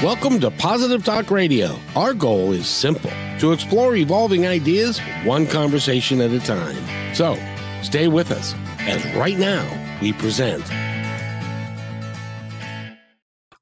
Welcome to Positive Talk Radio. Our goal is simple to explore evolving ideas one conversation at a time. So stay with us as right now we present.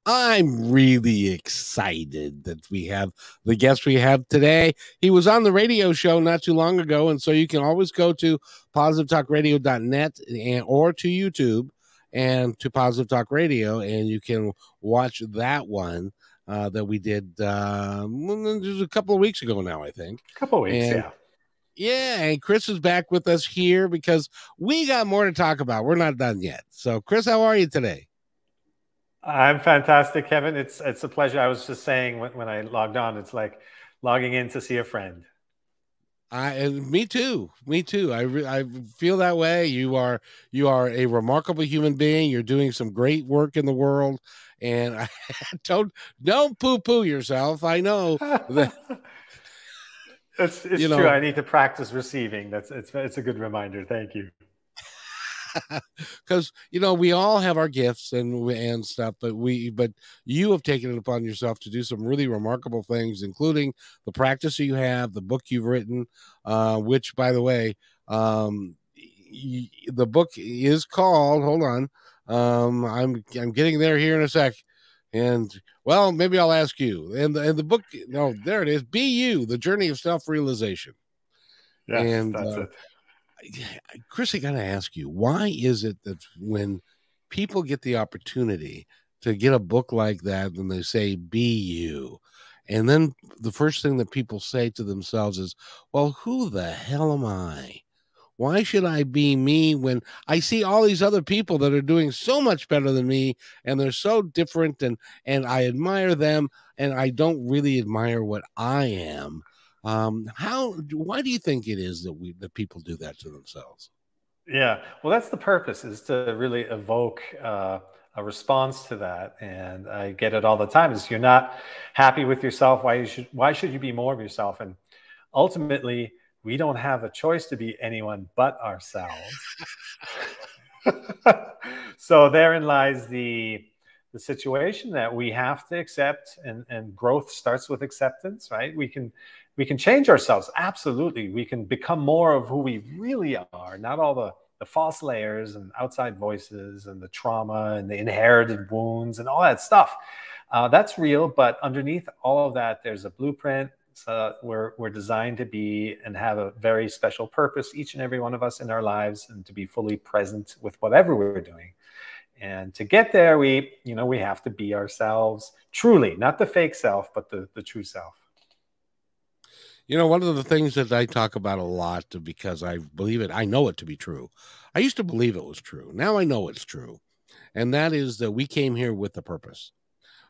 I'm really excited that we have the guest we have today. He was on the radio show not too long ago, and so you can always go to positivetalkradio.net and or to YouTube and to Positive Talk Radio, and you can watch that one uh, that we did uh, just a couple of weeks ago now, I think. A couple of weeks, and, yeah. Yeah, and Chris is back with us here because we got more to talk about. We're not done yet. So, Chris, how are you today? I'm fantastic, Kevin. It's it's a pleasure. I was just saying when, when I logged on, it's like logging in to see a friend. I and me too. Me too. I re, I feel that way. You are you are a remarkable human being. You're doing some great work in the world, and I don't don't poo poo yourself. I know that. it's it's you know, true. I need to practice receiving. That's it's it's a good reminder. Thank you. Because you know we all have our gifts and and stuff, but we but you have taken it upon yourself to do some really remarkable things, including the practice you have, the book you've written, uh, which by the way, um, the book is called. Hold on um, I'm I'm getting there here in a sec. And well, maybe I'll ask you. And the, and the book, no, there it is. Be you, the journey of self realization. Yes, and that's uh, it. Chris, I got to ask you, why is it that when people get the opportunity to get a book like that, and they say, "Be you," and then the first thing that people say to themselves is, "Well, who the hell am I?" Why should I be me when I see all these other people that are doing so much better than me and they're so different and and I admire them and I don't really admire what I am. Um, how why do you think it is that we that people do that to themselves? Yeah, well, that's the purpose is to really evoke uh, a response to that, and I get it all the time. Is you're not happy with yourself? Why you should why should you be more of yourself? And ultimately, we don't have a choice to be anyone but ourselves. so therein lies the the situation that we have to accept and, and growth starts with acceptance right we can we can change ourselves absolutely we can become more of who we really are not all the the false layers and outside voices and the trauma and the inherited wounds and all that stuff uh, that's real but underneath all of that there's a blueprint uh, we're, we're designed to be and have a very special purpose, each and every one of us in our lives, and to be fully present with whatever we're doing. And to get there, we, you know, we have to be ourselves truly, not the fake self, but the, the true self. You know, one of the things that I talk about a lot because I believe it, I know it to be true. I used to believe it was true. Now I know it's true. And that is that we came here with a purpose.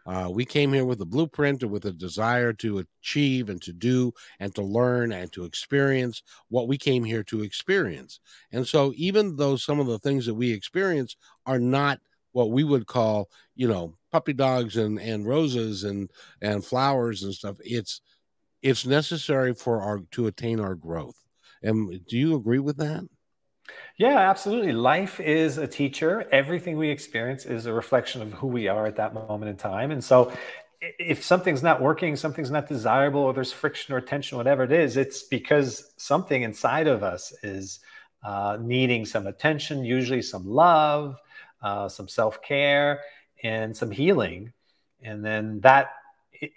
Uh, we came here with a blueprint and with a desire to achieve and to do and to learn and to experience what we came here to experience. And so, even though some of the things that we experience are not what we would call, you know, puppy dogs and and roses and and flowers and stuff, it's it's necessary for our to attain our growth. And do you agree with that? Yeah, absolutely. Life is a teacher. Everything we experience is a reflection of who we are at that moment in time. And so if something's not working, something's not desirable, or there's friction or tension, whatever it is, it's because something inside of us is uh, needing some attention, usually some love, uh, some self care, and some healing. And then that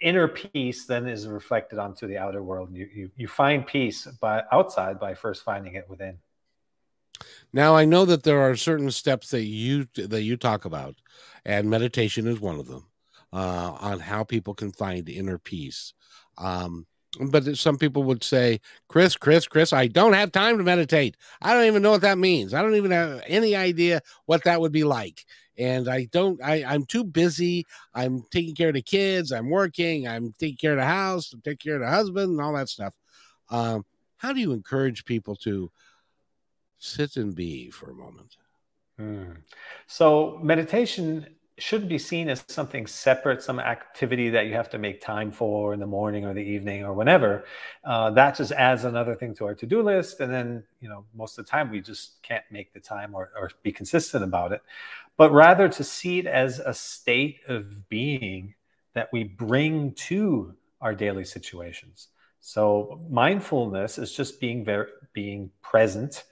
inner peace then is reflected onto the outer world. You, you, you find peace by outside by first finding it within. Now I know that there are certain steps that you that you talk about, and meditation is one of them, uh, on how people can find inner peace. Um, but some people would say, Chris, Chris, Chris, I don't have time to meditate. I don't even know what that means. I don't even have any idea what that would be like. And I don't, I, I'm too busy. I'm taking care of the kids. I'm working. I'm taking care of the house. I'm taking care of the husband and all that stuff. Um, how do you encourage people to sit and be for a moment. Mm. So, meditation shouldn't be seen as something separate, some activity that you have to make time for in the morning or the evening or whenever. Uh, that just adds another thing to our to do list. And then, you know, most of the time we just can't make the time or, or be consistent about it. But rather to see it as a state of being that we bring to our daily situations. So mindfulness is just being very being present,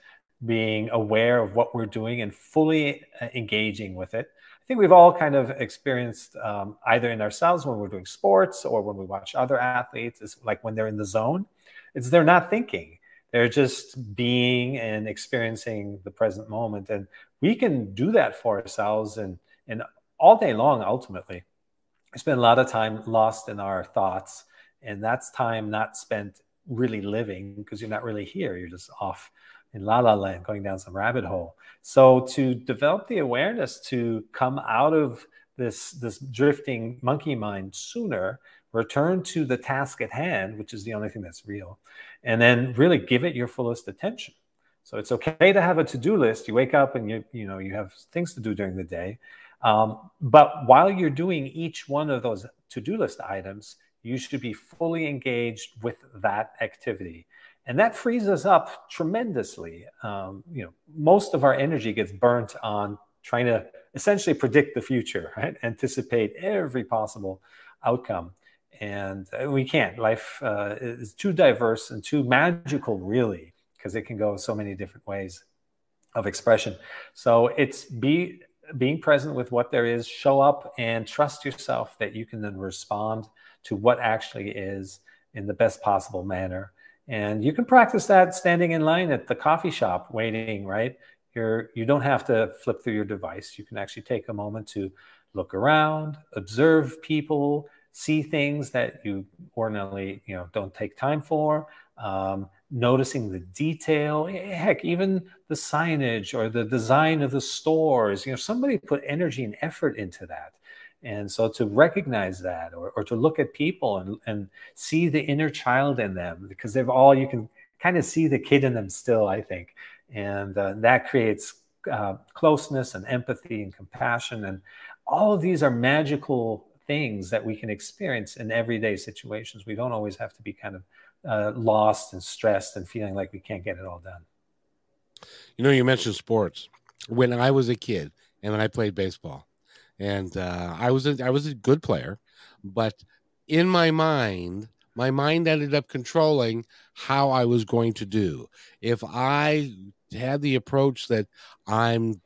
being aware of what we're doing and fully uh, engaging with it. Think we've all kind of experienced um, either in ourselves when we're doing sports or when we watch other athletes, is like when they're in the zone, it's they're not thinking. They're just being and experiencing the present moment. And we can do that for ourselves and, and all day long, ultimately. I spend a lot of time lost in our thoughts and that's time not spent really living because you're not really here you're just off in la la land going down some rabbit hole. So to develop the awareness to come out of this this drifting monkey mind sooner return to the task at hand which is the only thing that's real and then really give it your fullest attention. So it's okay to have a to-do list. You wake up and you you know you have things to do during the day. Um, but while you're doing each one of those to-do list items you should be fully engaged with that activity and that frees us up tremendously. Um, you know most of our energy gets burnt on trying to essentially predict the future right? Anticipate every possible outcome. And uh, we can't. Life uh, is too diverse and too magical really because it can go so many different ways of expression. So it's be being present with what there is. Show up and trust yourself that you can then respond to what actually is in the best possible manner. And you can practice that standing in line at the coffee shop waiting, right? You're you don't have to flip through your device. You can actually take a moment to look around, observe people, see things that you ordinarily, you know, don't take time for. Um, noticing the detail, heck, even the signage or the design of the stores. You know, somebody put energy and effort into that. And so to recognize that or, or to look at people and, and see the inner child in them, because they've all, you can kind of see the kid in them still, I think. And uh, that creates uh, closeness and empathy and compassion. And all of these are magical things that we can experience in everyday situations. We don't always have to be kind of uh, lost and stressed and feeling like we can't get it all done. You know, you mentioned sports. When I was a kid and when I played baseball, and uh, I was a, I was a good player, but in my mind, my mind ended up controlling how I was going to do. If I had the approach that I'm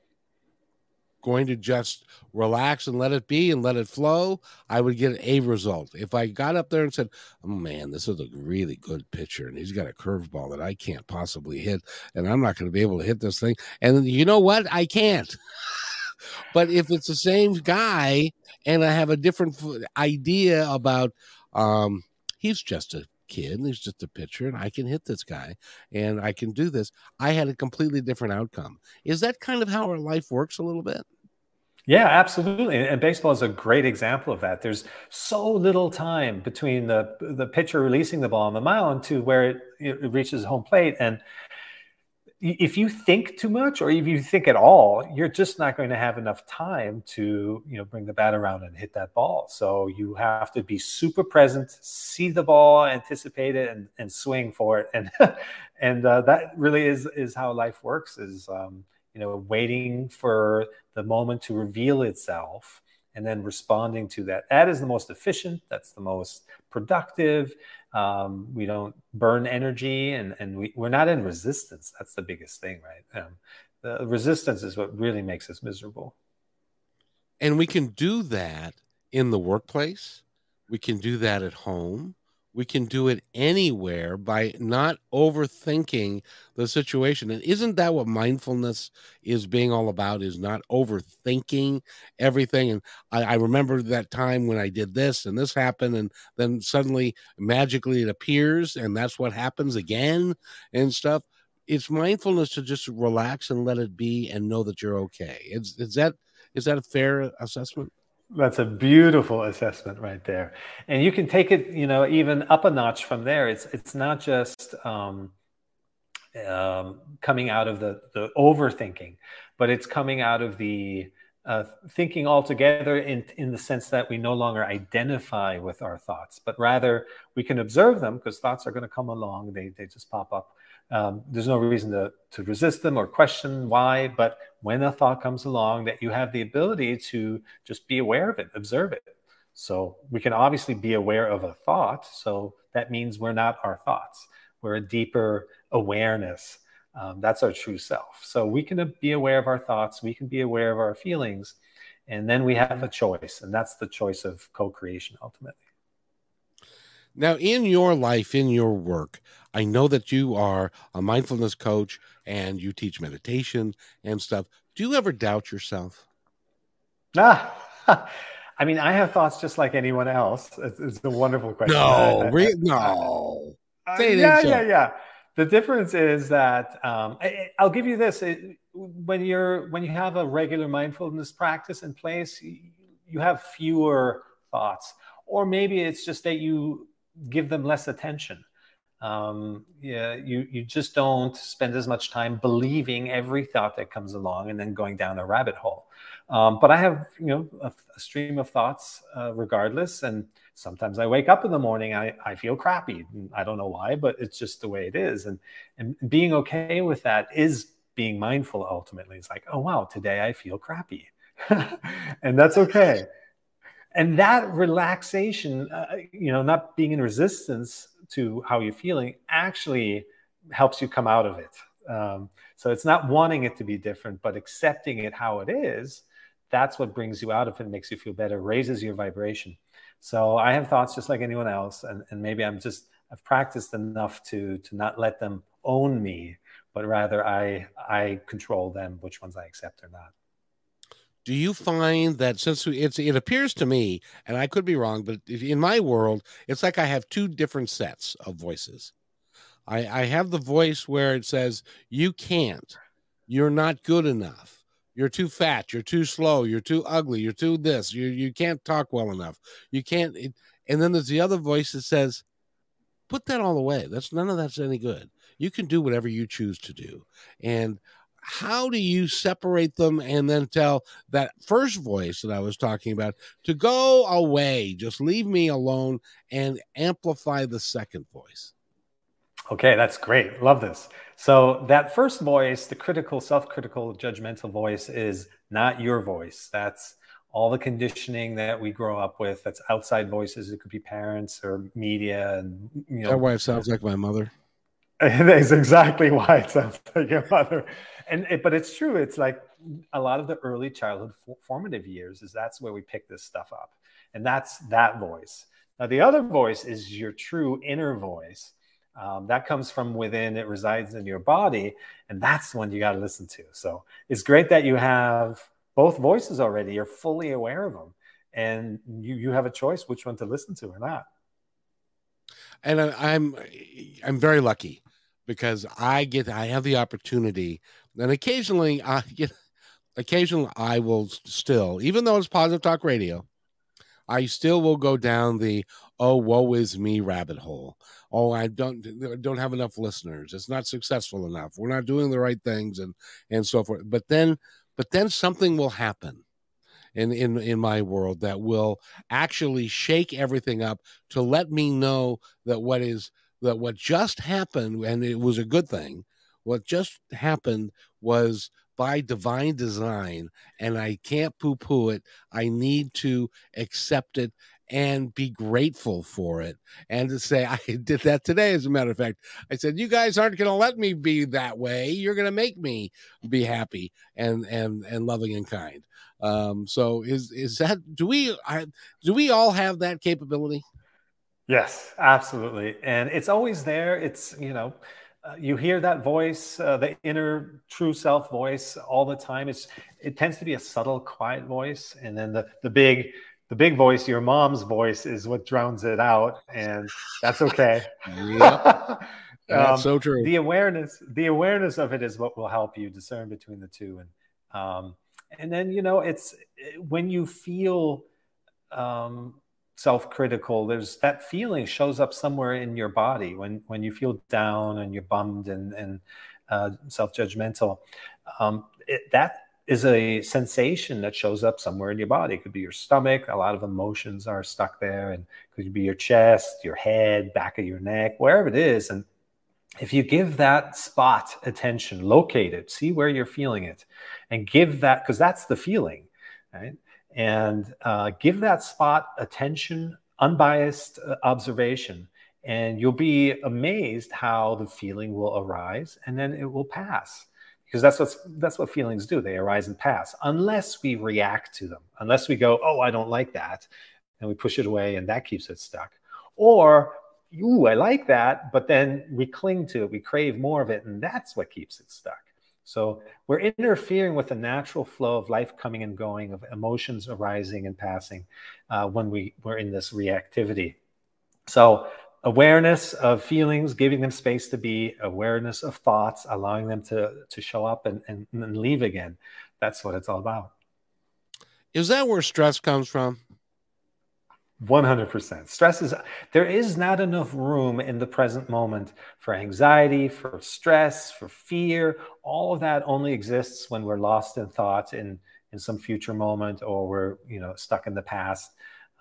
going to just relax and let it be and let it flow, I would get a result. If I got up there and said, "Oh man, this is a really good pitcher, and he's got a curveball that I can't possibly hit, and I'm not going to be able to hit this thing," and you know what, I can't. But if it's the same guy and I have a different idea about, um, he's just a kid, he's just a pitcher, and I can hit this guy and I can do this, I had a completely different outcome. Is that kind of how our life works a little bit? Yeah, absolutely. And baseball is a great example of that. There's so little time between the the pitcher releasing the ball on the mound to where it, it reaches home plate. And if you think too much or if you think at all you're just not going to have enough time to you know bring the bat around and hit that ball. So you have to be super present see the ball anticipate it and, and swing for it. And and uh, that really is is how life works is um, you know waiting for the moment to reveal itself and then responding to that. That is the most efficient. That's the most productive um, we don't burn energy and, and we, we're not in resistance. That's the biggest thing, right? Um, the resistance is what really makes us miserable. And we can do that in the workplace. We can do that at home we can do it anywhere by not overthinking the situation. And isn't that what mindfulness is being all about is not overthinking everything? And I, I, remember that time when i did this and this happened and then suddenly magically it appears and that's what happens again and stuff. It's mindfulness to just relax and let it be and know that you're okay. Is, is that is that a fair assessment that's a beautiful assessment right there, and you can take it, you know, even up a notch from there. It's it's not just um, um, coming out of the the overthinking, but it's coming out of the uh, thinking altogether in in the sense that we no longer identify with our thoughts, but rather we can observe them because thoughts are going to come along. They they just pop up um, there's no reason to, to resist them or question why. But when a thought comes along, that you have the ability to just be aware of it, observe it. So we can obviously be aware of a thought. So that means we're not our thoughts. We're a deeper awareness. Um, that's our true self. So we can be aware of our thoughts. We can be aware of our feelings. And then we have a choice. And that's the choice of co creation ultimately. Now, in your life, in your work, I know that you are a mindfulness coach and you teach meditation and stuff. Do you ever doubt yourself? Ah, I mean, I have thoughts just like anyone else. It's, it's a wonderful question. No, I, I, no. Uh, yeah, yeah, yeah. The difference is that um, I, will give you this: it, when you're when you have a regular mindfulness practice in place, you, you have fewer thoughts, or maybe it's just that you give them less attention. Um, yeah, you you just don't spend as much time believing every thought that comes along and then going down a rabbit hole. Um, but I have you know a, a stream of thoughts uh, regardless, and sometimes I wake up in the morning I, I feel crappy. I don't know why, but it's just the way it is. And and being okay with that is being mindful. Ultimately, it's like oh wow, today I feel crappy, and that's okay and that relaxation uh, you know not being in resistance to how you're feeling actually helps you come out of it. Um, so it's not wanting it to be different but accepting it how it is that's what brings you out of it makes you feel better raises your vibration. So i have thoughts just like anyone else and, and maybe i'm just i've practiced enough to to not let them own me but rather i i control them which ones i accept or not do you find that since it's it appears to me and i could be wrong but in my world it's like i have two different sets of voices. I i have the voice where it says you can't. You're not good enough. You're too fat. You're too slow. You're too ugly. You're too this. You you can't talk well enough. You can't it, and then there's the other voice that says put that all away. That's none of that's any good. You can do whatever you choose to do. And how do you separate them and then tell that first voice that I was talking about to go away, just leave me alone and amplify the second voice? Okay, that's great. Love this. So, that first voice, the critical, self critical, judgmental voice, is not your voice. That's all the conditioning that we grow up with. That's outside voices. It could be parents or media. And, you know, that why it sounds like my mother. That's exactly why it sounds like your mother. And it, but it's true it's like a lot of the early childhood formative years is that's where we pick this stuff up. And that's that voice. Now the other voice is your true inner voice. Um, that comes from within it resides in your body and that's the one you got to listen to. So it's great that you have both voices already you're fully aware of them and you you have a choice which one to listen to or not. And i'm i'm very lucky because i get i have the opportunity and occasionally I get occasionally I will still, even though it's positive talk radio, I still will go down the oh woe is me rabbit hole. Oh, I don't don't have enough listeners. It's not successful enough. We're not doing the right things and and so forth. But then but then something will happen in in in my world that will actually shake everything up to let me know that what is that what just happened and it was a good thing what just happened was by divine design, and I can't poo poo it. I need to accept it and be grateful for it and to say i did that today as a matter of fact. I said you guys aren't going to let me be that way. You're going to make me be happy and and and loving and kind. Um so is is that do we I, do we all have that capability yes absolutely and it's always there it's you know uh, you hear that voice, uh, the inner true self voice all the time. It's it tends to be a subtle, quiet voice, and then the the big the big voice, your mom's voice, is what drowns it out, and that's okay. yep. That's um, so true. The awareness, the awareness of it is what will help you discern between the two, and um, and then you know it's when you feel um, self-critical there's that feeling shows up somewhere in your body when when you feel down and you're bummed and and uh, self-judgmental. Um, it, that is a sensation that shows up somewhere in your body. It could be your stomach. A lot of emotions are stuck there and could be your chest your head back of your neck wherever it is. And if you give that spot attention locate it see where you're feeling it and give that because that's the feeling right and uh, give that spot attention, unbiased uh, observation, and you'll be amazed how the feeling will arise and then it will pass. Because that's what that's what feelings do. They arise and pass unless we react to them unless we go oh i don't like that and we push it away and that keeps it stuck. Or ooh i like that but then we cling to it we crave more of it and that's what keeps it stuck so we're interfering with the natural flow of life coming and going of emotions arising and passing uh, when we we're in this reactivity so awareness of feelings, giving them space to be, awareness of thoughts, allowing them to, to show up and, and, and leave again. That's what it's all about. Is that where stress comes from? 100%. Stress is, there is not enough room in the present moment for anxiety, for stress, for fear. All of that only exists when we're lost in thought in, in some future moment or we're, you know, stuck in the past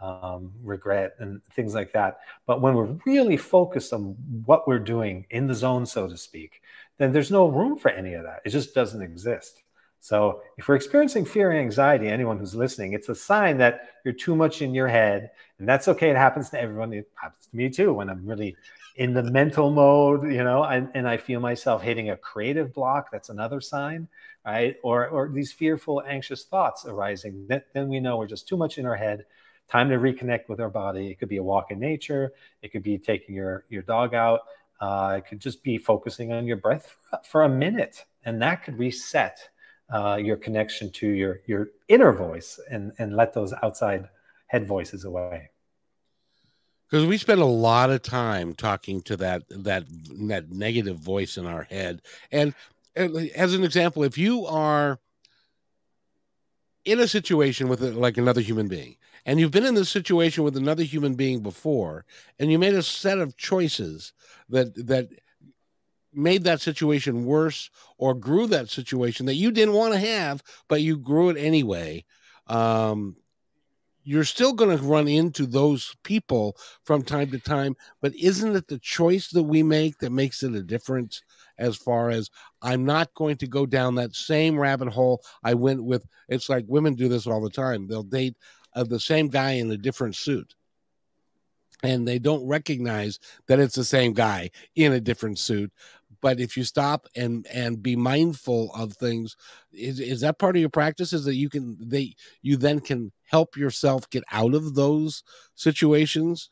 um, regret and things like that. But when we're really focused on what we're doing in the zone, so to speak, then there's no room for any of that. It just doesn't exist. So if we're experiencing fear and anxiety, anyone who's listening, it's a sign that you're too much in your head. And that's okay. It happens to everyone. It happens to me too when I'm really in the mental mode, you know, and, and I feel myself hitting a creative block. That's another sign, right? Or, or these fearful, anxious thoughts arising. Then, then we know we're just too much in our head time to reconnect with our body. It could be a walk in nature. It could be taking your, your dog out. Uh, it could just be focusing on your breath for a minute, and that could reset uh, your connection to your your inner voice and and let those outside head voices away. Because we spend a lot of time talking to that that that negative voice in our head, and, as an example, if you are in a situation with like another human being and you've been in this situation with another human being before and you made a set of choices that that made that situation worse or grew that situation that you didn't want to have but you grew it anyway um, you're still going to run into those people from time to time but isn't it the choice that we make that makes it a difference as far as i'm not going to go down that same rabbit hole i went with? It's like women do this all the time. They'll date of the same guy in a different suit. And they don't recognize that it's the same guy in a different suit but if you stop and and be mindful of things is, is that part of your practice is that you can they you then can help yourself get out of those situations?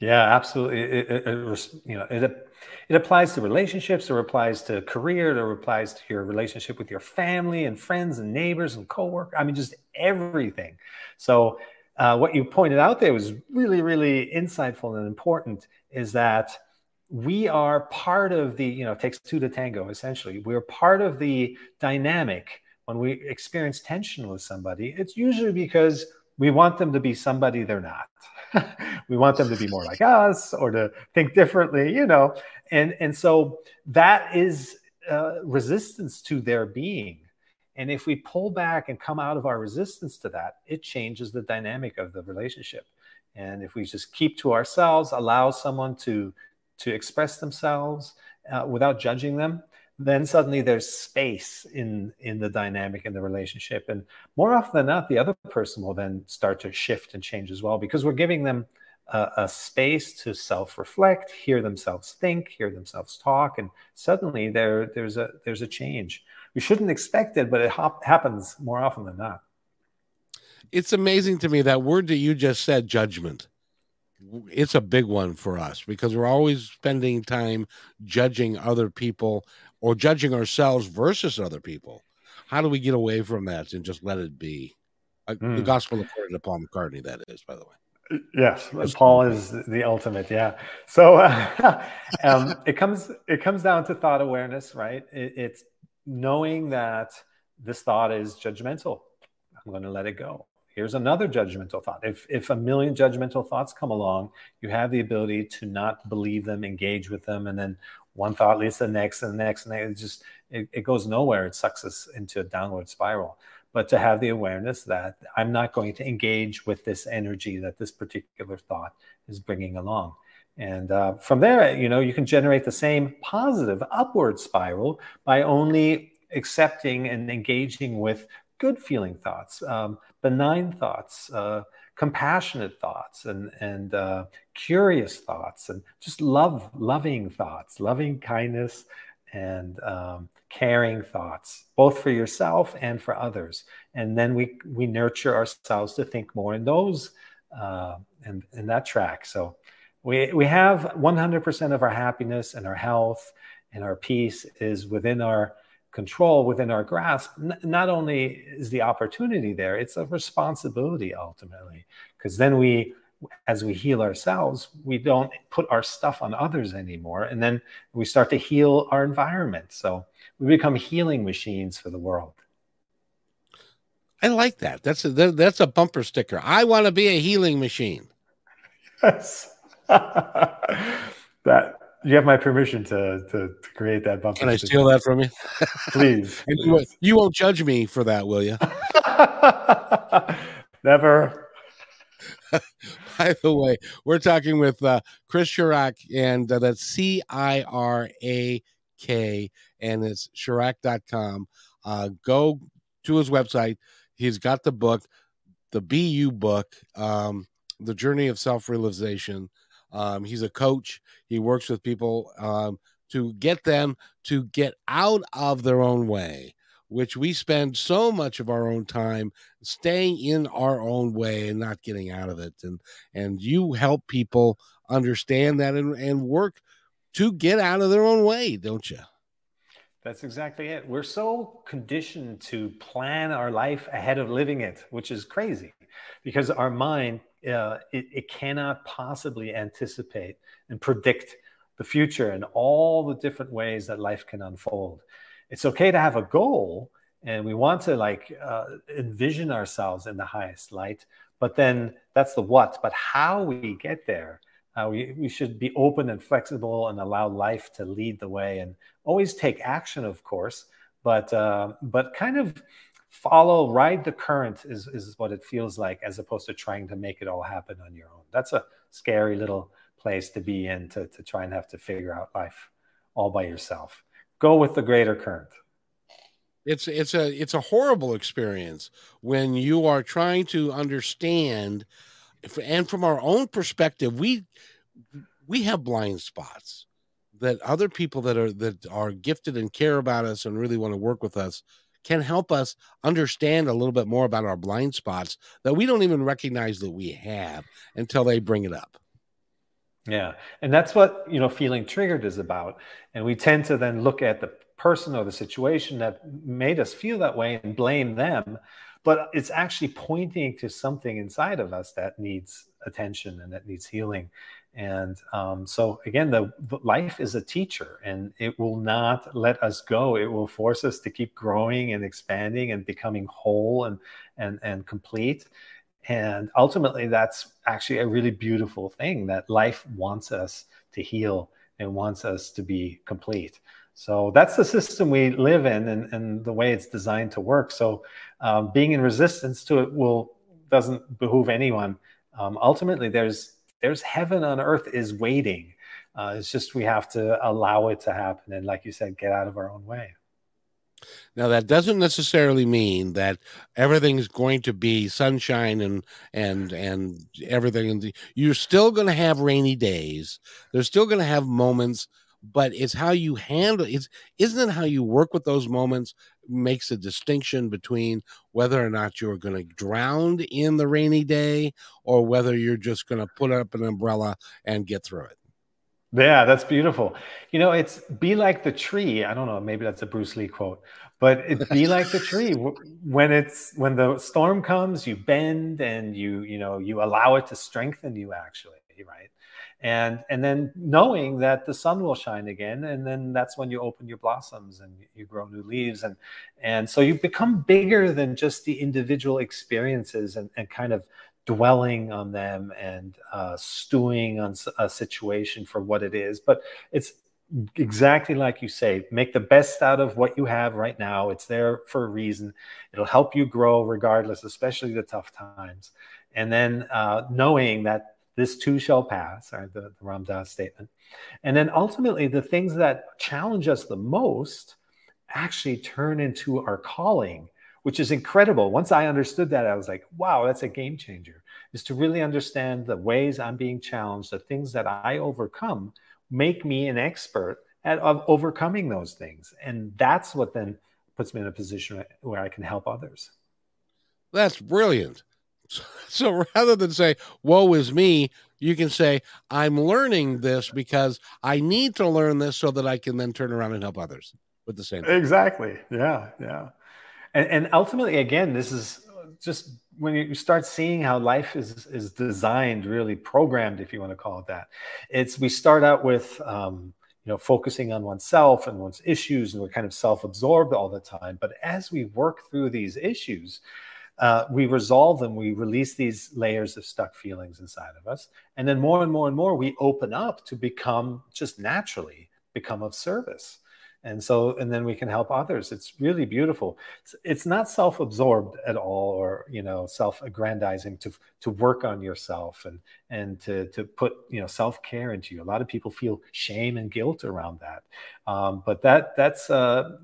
Yeah absolutely. It, it, it you know it it applies to relationships it applies to career it applies to your relationship with your family and friends and neighbors and coworkers i mean just everything. So uh, what you pointed out there was really really insightful and important is that we are part of the you know takes two to tango essentially. We're part of the dynamic. When we experience tension with somebody it's usually because we want them to be somebody they're not. We want them to be more like us or to think differently you know? And and so that is uh, resistance to their being. And if we pull back and come out of our resistance to that it changes the dynamic of the relationship. And if we just keep to ourselves allow someone to to express themselves uh, without judging them then suddenly there's space in in the dynamic in the relationship. And more often than not the other person will then start to shift and change as well because we're giving them a, a space to self-reflect hear themselves think hear themselves talk and suddenly there there's a there's a change. We shouldn't expect it but it hop, happens more often than not. It's amazing to me that word that you just said judgment it's a big one for us because we're always spending time judging other people or judging ourselves versus other people. How do we get away from that and just let it be? Mm. The hmm. gospel according to Paul McCartney, that is, by the way. Yes, That's Paul cool. is the ultimate. Yeah. So uh, um, it comes it comes down to thought awareness, right? It, it's knowing that this thought is judgmental. I'm going to let it go here's another judgmental thought. If, if a million judgmental thoughts come along, you have the ability to not believe them, engage with them, and then one thought leads to the next and the next, and it just it, it goes nowhere. It sucks us into a downward spiral. But to have the awareness that I'm not going to engage with this energy that this particular thought is bringing along. And uh, from there, you know, you can generate the same positive upward spiral by only accepting and engaging with good feeling thoughts, um, benign thoughts, uh, compassionate thoughts, and and uh, curious thoughts, and just love, loving thoughts, loving kindness, and um, caring thoughts, both for yourself and for others. And then we we nurture ourselves to think more in those uh, in, in that track. So we we have 100% of our happiness and our health and our peace is within our control within our grasp not only is the opportunity there it's a responsibility ultimately. Because then we as we heal ourselves we don't put our stuff on others anymore and then we start to heal our environment. So we become healing machines for the world. I like that. That's a that's a bumper sticker. I want to be a healing machine. Yes. That you have my permission to to, to create that bumper. Can I steal that from you? please, You, you won't judge me for that, will you? Never. By the way, we're talking with uh, Chris Cirak, and uh, that's C I R A K, and it's Cirak.com. Uh, go to his website. He's got the book, the Be You book, um, The Journey of Self Realization. Um, he's a coach. He works with people um, to get them to get out of their own way, which we spend so much of our own time staying in our own way and not getting out of it. And and you help people understand that and, and work to get out of their own way, don't you? That's exactly it. We're so conditioned to plan our life ahead of living it, which is crazy because our mind uh, it, it cannot possibly anticipate and predict the future and all the different ways that life can unfold. It's okay to have a goal and we want to like uh, envision ourselves in the highest light, but then that's the what. But how we get there, uh, we, we should be open and flexible and allow life to lead the way and always take action, of course, but uh, but kind of follow, ride the current is, is what it feels like, as opposed to trying to make it all happen on your own. That's a scary little place to be in to, to try and have to figure out life all by yourself. Go with the greater current. It's it's a it's a horrible experience when you are trying to understand and from our own perspective we we have blind spots that other people that are that are gifted and care about us and really want to work with us can help us understand a little bit more about our blind spots that we don't even recognize that we have until they bring it up. Yeah. And that's what, you know, feeling triggered is about. And we tend to then look at the person or the situation that made us feel that way and blame them. But it's actually pointing to something inside of us that needs attention and that needs healing. And um, so, again, the, life is a teacher and it will not let us go. It will force us to keep growing and expanding and becoming whole and, and, and complete. And ultimately, that's actually a really beautiful thing that life wants us to heal and wants us to be complete. So that's the system we live in and, and the way it's designed to work. So um, being in resistance to it will doesn't behoove anyone. Um, ultimately, there's there's heaven on earth is waiting. Uh, it's just we have to allow it to happen, and like you said, get out of our own way. Now that doesn't necessarily mean that everything's going to be sunshine and and and everything. You're still going to have rainy days. They're still going to have moments, but it's how you handle. It's isn't it how you work with those moments makes a distinction between whether or not you're going to drown in the rainy day or whether you're just going to put up an umbrella and get through it. Yeah, that's beautiful. You know, it's be like the tree. I don't know, maybe that's a Bruce Lee quote, but it be like the tree. When it's when the storm comes, you bend and you, you know, you allow it to strengthen you actually, right? And and then knowing that the sun will shine again and then that's when you open your blossoms and you grow new leaves. And and so you become bigger than just the individual experiences and, and kind of dwelling on them and uh, stewing on a situation for what it is. But it's exactly like you say make the best out of what you have right now. It's there for a reason. It'll help you grow regardless especially the tough times. And then uh, knowing that this too shall pass, right? The, the Ram Dass statement. And then ultimately, the things that challenge us the most actually turn into our calling which is incredible. Once I understood that, I was like, wow, that's a game changer. Is to really understand the ways I'm being challenged, the things that I overcome make me an expert at of overcoming those things. And that's what then puts me in a position where I can help others. That's brilliant. So, so rather than say, woe is me, you can say, I'm learning this because I need to learn this so that I can then turn around and help others with the same. Thing. Exactly. Yeah. Yeah. And, and ultimately, again, this is just when you start seeing how life is is designed, really programmed, if you want to call it that. It's we start out with um, you know focusing on oneself and one's issues, and we're kind of self-absorbed all the time. But as we work through these issues, uh, we resolve them, we release these layers of stuck feelings inside of us, and then more and more and more we open up to become just naturally become of service and so and then we can help others. It's really beautiful. It's, it's not self-absorbed at all or you know self-aggrandizing to to work on yourself and and to to put you know self-care into you. A lot of people feel shame and guilt around that. Um, but that that's uh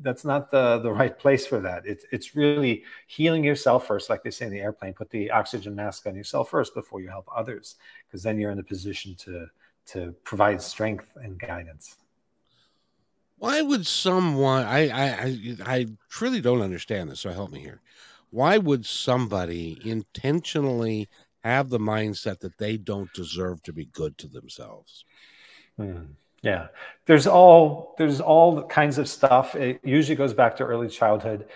that's not the the right place for that. It's it's really healing yourself first. Like they say in the airplane put the oxygen mask on yourself first before you help others because then you're in a position to to provide strength and guidance why would someone I, I I I truly don't understand this, so help me here. Why would somebody intentionally have the mindset that they don't deserve to be good to themselves? Hmm. Yeah, there's all there's all kinds of stuff. It usually goes back to early childhood,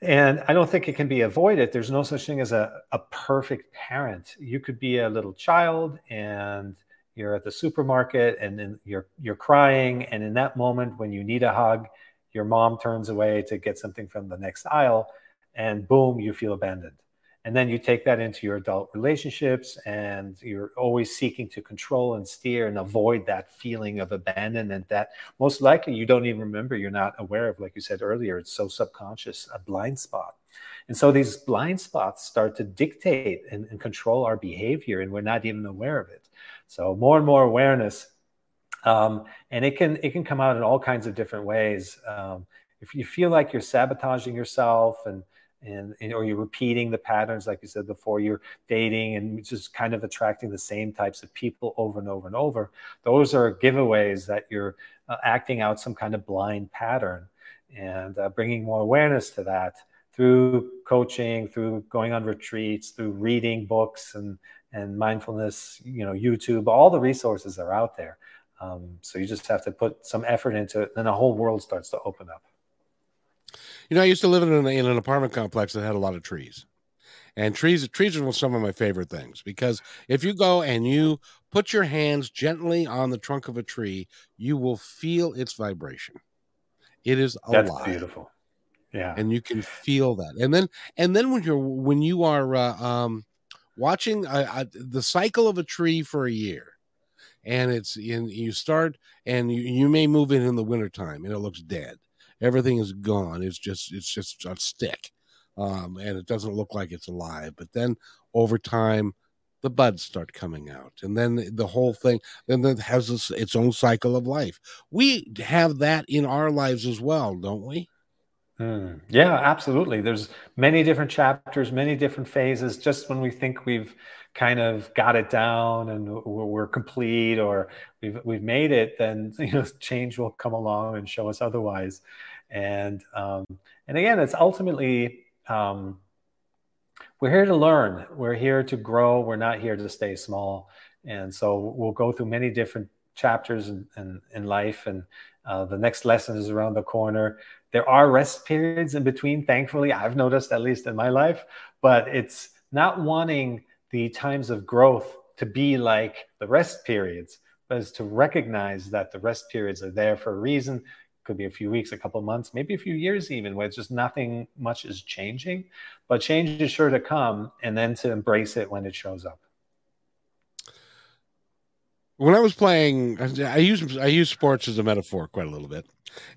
and I don't think it can be avoided. There's no such thing as a, a perfect parent. You could be a little child and you're at the supermarket and then you're you're crying. And in that moment when you need a hug your mom turns away to get something from the next aisle and boom you feel abandoned. And then you take that into your adult relationships and you're always seeking to control and steer and avoid that feeling of abandonment that most likely you don't even remember you're not aware of. Like you said earlier it's so subconscious a blind spot. And so these blind spots start to dictate and, and control our behavior and we're not even aware of it so more and more awareness, um, and it can it can come out in all kinds of different ways. Um, if you feel like you're sabotaging yourself and and, and, or you're repeating the patterns like you said before you're dating and just kind of attracting the same types of people over and over and over those are giveaways that you're uh, acting out some kind of blind pattern and uh, bringing more awareness to that through coaching through going on retreats through reading books and and mindfulness, you know, YouTube, all the resources are out there. Um, so you just have to put some effort into it, then the whole world starts to open up. You know, I used to live in an, in an apartment complex that had a lot of trees, and trees trees are some of my favorite things because if you go and you put your hands gently on the trunk of a tree, you will feel its vibration. It is alive. That's beautiful. Yeah, and you can feel that. And then and then when you're when you are uh, um, watching uh, uh, the cycle of a tree for a year. And it's in you start and you, you may move in in the wintertime and it looks dead. Everything is gone. It's just it's just a stick. Um, and it doesn't look like it's alive. But then over time the buds start coming out. And then the whole thing then it has this, its own cycle of life. We have that in our lives as well don't we Mm, yeah, absolutely. There's many different chapters, many different phases. Just when we think we've kind of got it down and we're complete or we've we've made it, then you know change will come along and show us otherwise. And um, and again, it's ultimately um, we're here to learn. We're here to grow. We're not here to stay small. And so we'll go through many different chapters in, in, in life and uh, the next lesson is around the corner. There are rest periods in between, thankfully, I've noticed, at least in my life, but it's not wanting the times of growth to be like the rest periods, but is to recognize that the rest periods are there for a reason. Could be a few weeks, a couple months, maybe a few years, even where just nothing much is changing. But change is sure to come, and then to embrace it when it shows up when I was playing, I use I use sports as a metaphor quite a little bit.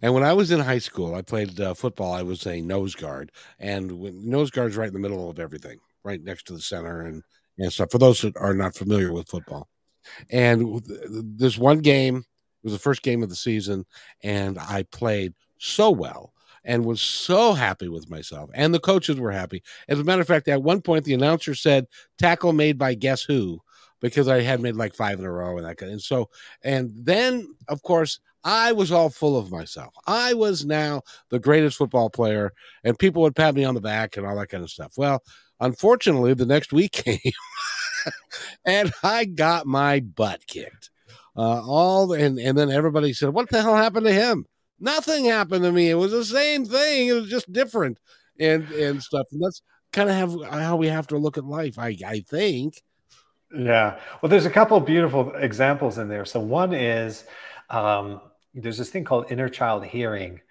And when I was in high school, I played uh, football. I was a nose guard, and when, nose guard's right in the middle of everything, right next to the center and and stuff. For those that are not familiar with football, and this one game it was the first game of the season, and I played so well. and was so happy with myself. And the coaches were happy. As a matter of fact, at one point, the announcer said, tackle made by guess who? Because I had made like five in a row and that kind. And so, and then of course, I was all full of myself. I was now the greatest football player, and people would pat me on the back and all that kind of stuff. Well, unfortunately, the next week came, and I got my butt kicked. Uh, all and and then everybody said, "What the hell happened to him?" Nothing happened to me. It was the same thing. It was just different and and stuff. And that's kind of have how we have to look at life. I I think. Yeah. Well, there's a couple beautiful examples in there. So one is um, there's this thing called inner child hearing,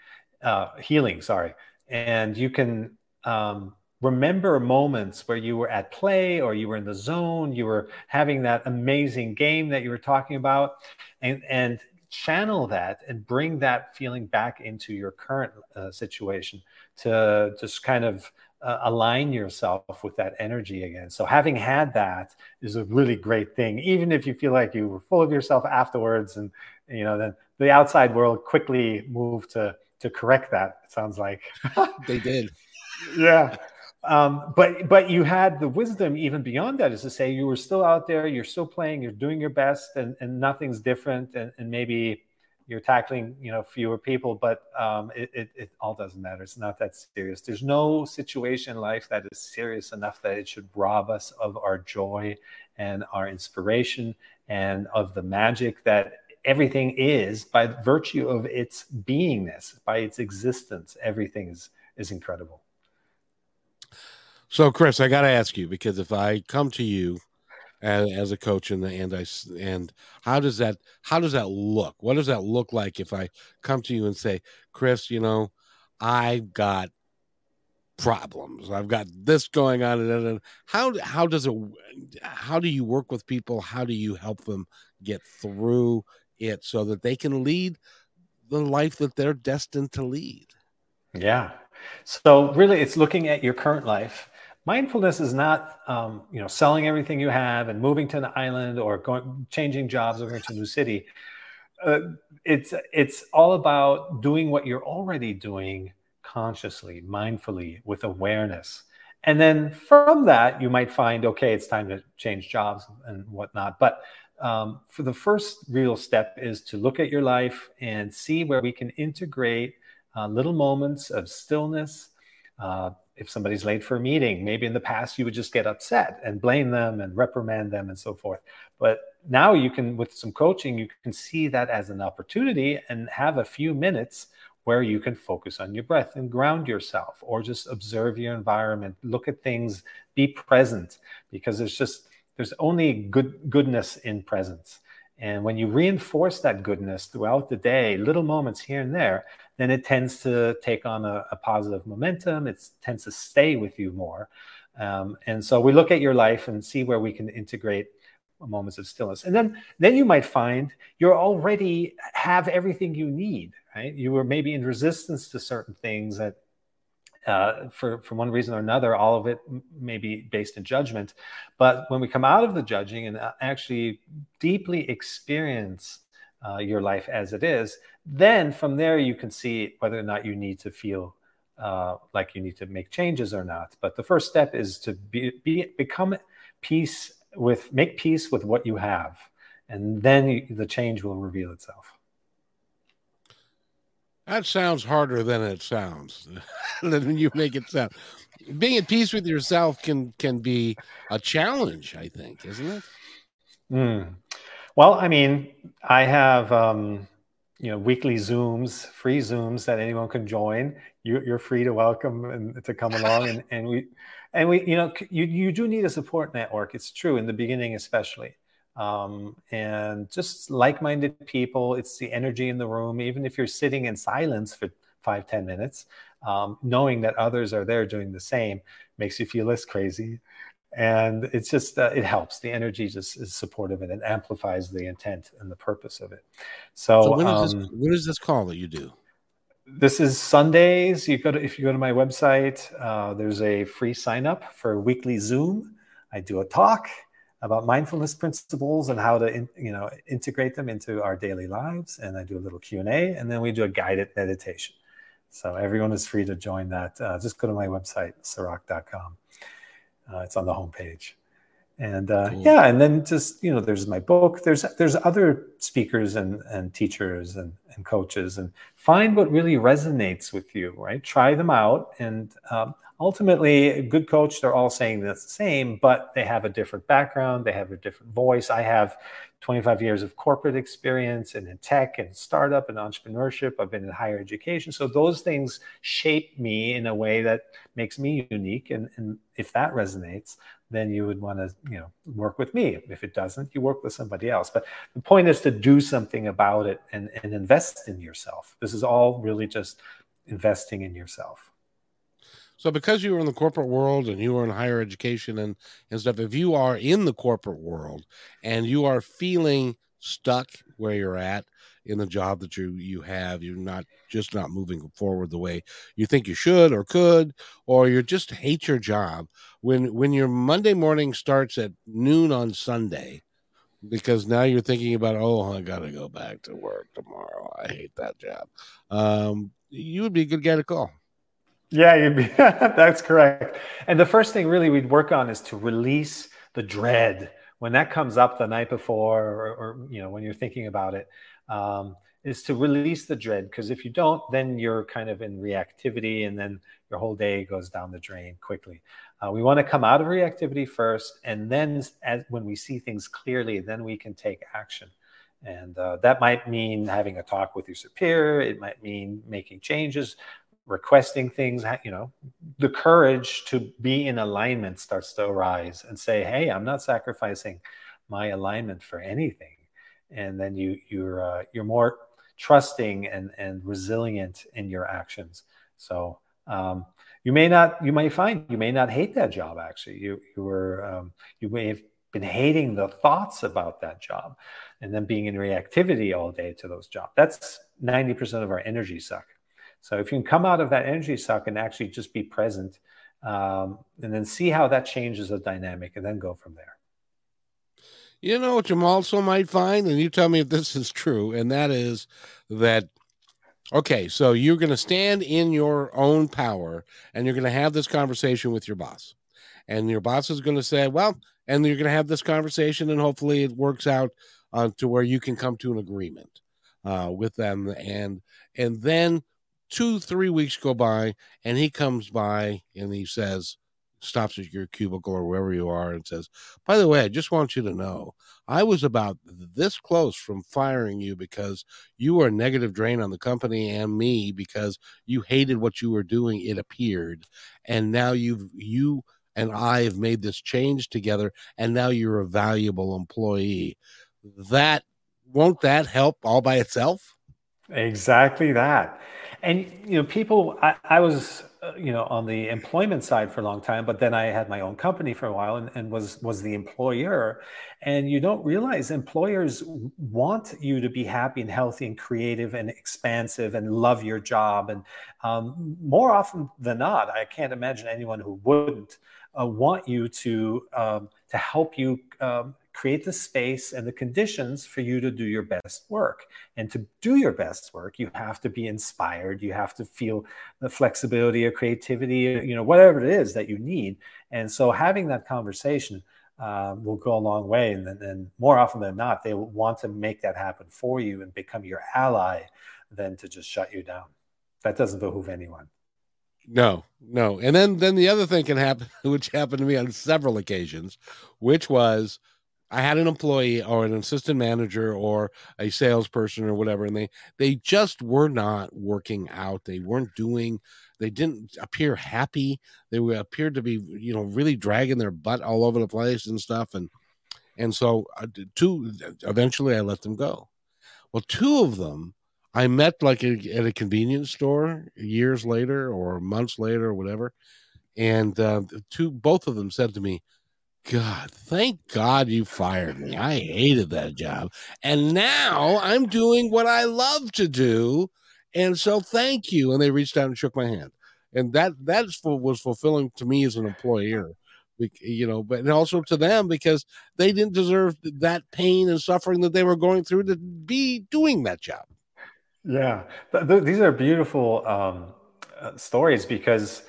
uh, healing. Sorry, and you can um, remember moments where you were at play or you were in the zone, you were having that amazing game that you were talking about, and and channel that and bring that feeling back into your current uh, situation to just kind of uh, align yourself with that energy again. So having had that is a really great thing, even if you feel like you were full of yourself afterwards, and you know then the outside world quickly moved to to correct that. It sounds like they did. yeah. Um, but but you had the wisdom even beyond that is to say you were still out there, you're still playing, you're doing your best, and, and nothing's different, and, and maybe you're tackling you know fewer people, but um, it, it, it all doesn't matter. It's not that serious. There's no situation in life that is serious enough that it should rob us of our joy and our inspiration and of the magic that everything is by virtue of its beingness, by its existence. Everything is is incredible. So, Chris, I got to ask you because if I come to you as, as a coach and and I and how does that how does that look? What does that look like if I come to you and say, Chris, you know, I've got problems. I've got this going on, and how how does it? How do you work with people? How do you help them get through it so that they can lead the life that they're destined to lead? Yeah. So really, it's looking at your current life mindfulness is not um, you know selling everything you have and moving to an island or going changing jobs or going to a new city. Uh, it's it's all about doing what you're already doing consciously mindfully with awareness. And then from that you might find okay it's time to change jobs and whatnot. But um, for the first real step is to look at your life and see where we can integrate uh, little moments of stillness uh, if somebody's late for a meeting, maybe in the past you would just get upset and blame them and reprimand them and so forth. But now you can, with some coaching, you can see that as an opportunity and have a few minutes where you can focus on your breath and ground yourself or just observe your environment, look at things, be present because there's just, there's only good goodness in presence. And when you reinforce that goodness throughout the day, little moments here and there, then it tends to take on a, a positive momentum. It tends to stay with you more. Um, and so we look at your life and see where we can integrate moments of stillness. And then, then you might find you're already have everything you need, right? You were maybe in resistance to certain things that uh, for, for one reason or another, all of it may be based in judgment. But when we come out of the judging and uh, actually deeply experience uh, your life as it is, then from there you can see whether or not you need to feel uh, like you need to make changes or not. But the first step is to be, be become peace with make peace with what you have, and then you, the change will reveal itself. That sounds harder than it sounds. than you make it sound. Being at peace with yourself can can be a challenge, I think, isn't it? Mm. Well, I mean, I have um, you know weekly Zooms, free Zooms that anyone can join. You, are free to welcome and to come along, and, and we and we you know you you do need a support network. It's true in the beginning, especially. Um, and just like-minded people. It's the energy in the room. Even if you're sitting in silence for five ten minutes, um, knowing that others are there doing the same makes you feel less crazy and it's just uh, it helps. The energy just is supportive and it amplifies the intent and the purpose of it. So, so when is um, this, what is this call that you do? This is sundays. You go to if you go to my website uh, there's a free sign up for a weekly zoom. I do a talk about mindfulness principles and how to in, you know integrate them into our daily lives. And i do a little q&a and then we do a guided meditation. So everyone is free to join that. Uh, just go to my website, cirak.com. Uh, it's on the homepage. And uh, cool. yeah, and then just you know, there's my book. There's there's other speakers and and teachers and and coaches, and find what really resonates with you. Right, try them out, and um, ultimately, a good coach. They're all saying that's the same, but they have a different background. They have a different voice. I have 25 years of corporate experience and in tech and startup and entrepreneurship. I've been in higher education. So those things shape me in a way that makes me unique. And, and if that resonates, then you would want to, you know, work with me. If it doesn't, you work with somebody else. But the point is to do something about it and, and invest in yourself. This is all really just investing in yourself. So because you were in the corporate world and you were in higher education and, and stuff, if you are in the corporate world and you are feeling stuck where you're at in the job that you you have, you're not just not moving forward the way you think you should or could, or you just hate your job. When when your Monday morning starts at noon on Sunday, because now you're thinking about, oh, I gotta go back to work tomorrow. I hate that job. Um, you would be a good guy to call. Yeah, be, that's correct. And the first thing really we'd work on is to release the dread when that comes up the night before, or, or you know when you're thinking about it, um, is to release the dread. Because if you don't, then you're kind of in reactivity, and then your whole day goes down the drain quickly. Uh, we want to come out of reactivity first, and then as, when we see things clearly, then we can take action. And uh, that might mean having a talk with your superior. It might mean making changes requesting things, you know, the courage to be in alignment starts to arise and say, "Hey, I'm not sacrificing my alignment for anything." And then you you're uh, you're more trusting and and resilient in your actions. So um, you may not you may find you may not hate that job. Actually, you you were um, you may have been hating the thoughts about that job, and then being in reactivity all day to those jobs. That's ninety percent of our energy suck. So if you can come out of that energy suck and actually just be present, um, and then see how that changes the dynamic, and then go from there. You know what you also might find, and you tell me if this is true, and that is that okay, so you're going to stand in your own power, and you're going to have this conversation with your boss, and your boss is going to say, well, and you're going to have this conversation, and hopefully it works out uh, to where you can come to an agreement uh, with them, and and then two, three weeks go by, and he comes by and he says, stops at your cubicle or wherever you are and says, By the way, I just want you to know I was about this close from firing you because you were a negative drain on the company and me because you hated what you were doing, it appeared. And now you've, you, and I have made this change together, and now you're a valuable employee. That won't that help all by itself? Exactly that. And you know, people. I, I was uh, you know on the employment side for a long time, but then I had my own company for a while and, and was was the employer. And you don't realize employers want you to be happy and healthy and creative and expansive and love your job. And um, more often than not, I can't imagine anyone who wouldn't uh, want you to um, to help you um, create the space and the conditions for you to do your best work. And to do your best work, you have to be inspired. You have to feel the flexibility or creativity, you know, whatever it is that you need. And so having that conversation uh, will go a long way. And then more often than not, they want to make that happen for you and become your ally than to just shut you down. That doesn't behoove anyone. No, no. And then then the other thing can happen, which happened to me on several occasions, which was I had an employee or an assistant manager or a salesperson or whatever, and they they just were not working out. They weren't doing. They didn't appear happy. They were, appeared to be, you know, really dragging their butt all over the place and stuff. And and so, uh, two eventually, I let them go. Well, two of them I met like a, at a convenience store years later or months later or whatever, and uh, two both of them said to me God, thank God you fired me. I hated that job. And now I'm doing what I love to do. And so thank you. And they reached out and shook my hand. And that that was fulfilling to me as an employer, you know, but and also to them because they didn't deserve that pain and suffering that they were going through to be doing that job. Yeah, these are beautiful um, uh, stories because